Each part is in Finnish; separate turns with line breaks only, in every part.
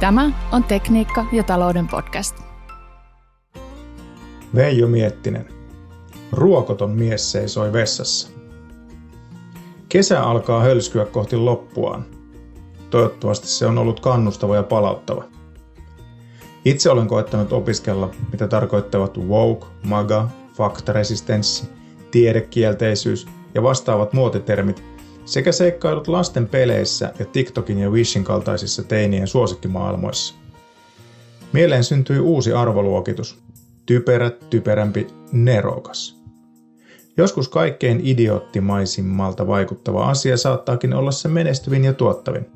Tämä on Tekniikka ja talouden podcast.
Veijo Miettinen. Ruokoton mies seisoi vessassa. Kesä alkaa hölskyä kohti loppuaan. Toivottavasti se on ollut kannustava ja palauttava. Itse olen koettanut opiskella, mitä tarkoittavat woke, maga, faktaresistenssi, tiedekielteisyys ja vastaavat muotitermit sekä seikkailut lasten peleissä ja TikTokin ja Wishin kaltaisissa teinien suosikkimaailmoissa. Mieleen syntyi uusi arvoluokitus. Typerä, typerämpi, nerokas. Joskus kaikkein idioottimaisimmalta vaikuttava asia saattaakin olla se menestyvin ja tuottavin.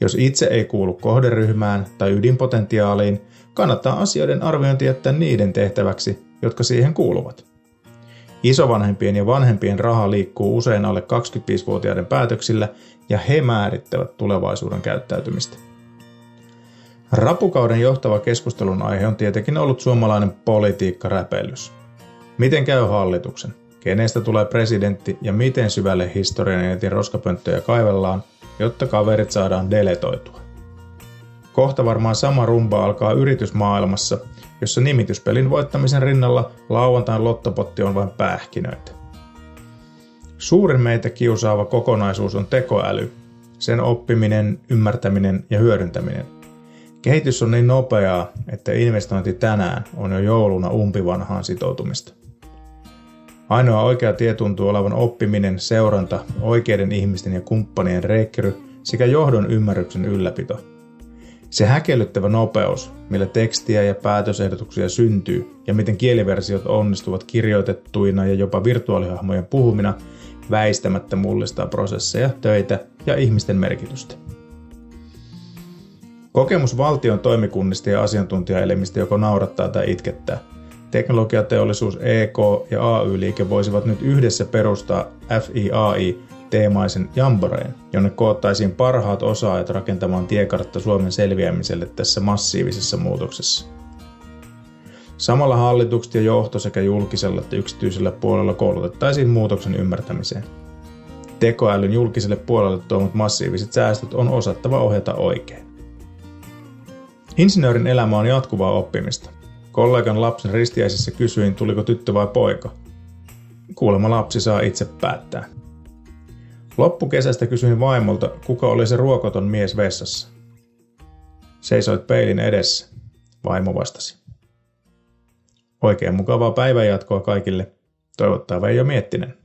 Jos itse ei kuulu kohderyhmään tai ydinpotentiaaliin, kannattaa asioiden arviointi jättää niiden tehtäväksi, jotka siihen kuuluvat. Isovanhempien ja vanhempien raha liikkuu usein alle 25-vuotiaiden päätöksillä ja he määrittävät tulevaisuuden käyttäytymistä. Rapukauden johtava keskustelun aihe on tietenkin ollut suomalainen politiikkaräpellys. Miten käy hallituksen? Kenestä tulee presidentti ja miten syvälle historian etin roskapönttöjä kaivellaan, jotta kaverit saadaan deletoitua? Kohta varmaan sama rumba alkaa yritysmaailmassa – jossa nimityspelin voittamisen rinnalla lauantain lottopotti on vain pähkinöitä. Suurin meitä kiusaava kokonaisuus on tekoäly, sen oppiminen, ymmärtäminen ja hyödyntäminen. Kehitys on niin nopeaa, että investointi tänään on jo jouluna umpivanhaan sitoutumista. Ainoa oikea tie tuntuu olevan oppiminen, seuranta, oikeiden ihmisten ja kumppanien reikkery sekä johdon ymmärryksen ylläpito – se häkellyttävä nopeus, millä tekstiä ja päätösehdotuksia syntyy ja miten kieliversiot onnistuvat kirjoitettuina ja jopa virtuaalihahmojen puhumina, väistämättä mullistaa prosesseja, töitä ja ihmisten merkitystä. Kokemus valtion toimikunnista ja asiantuntijaelimistä joko naurattaa tai itkettää. Teknologiateollisuus, EK ja AY-liike voisivat nyt yhdessä perustaa FIAI teemaisen Jamboreen, jonne koottaisiin parhaat osaajat rakentamaan tiekartta Suomen selviämiselle tässä massiivisessa muutoksessa. Samalla hallitukset ja johto sekä julkisella että yksityisellä puolella koulutettaisiin muutoksen ymmärtämiseen. Tekoälyn julkiselle puolelle tuomat massiiviset säästöt on osattava ohjata oikein. Insinöörin elämä on jatkuvaa oppimista. Kollegan lapsen ristiäisessä kysyin, tuliko tyttö vai poika. Kuulemma lapsi saa itse päättää. Loppukesästä kysyin vaimolta, kuka oli se ruokoton mies vessassa. Seisoit peilin edessä, vaimo vastasi. Oikein mukavaa päivänjatkoa kaikille, toivottaa Veijo Miettinen.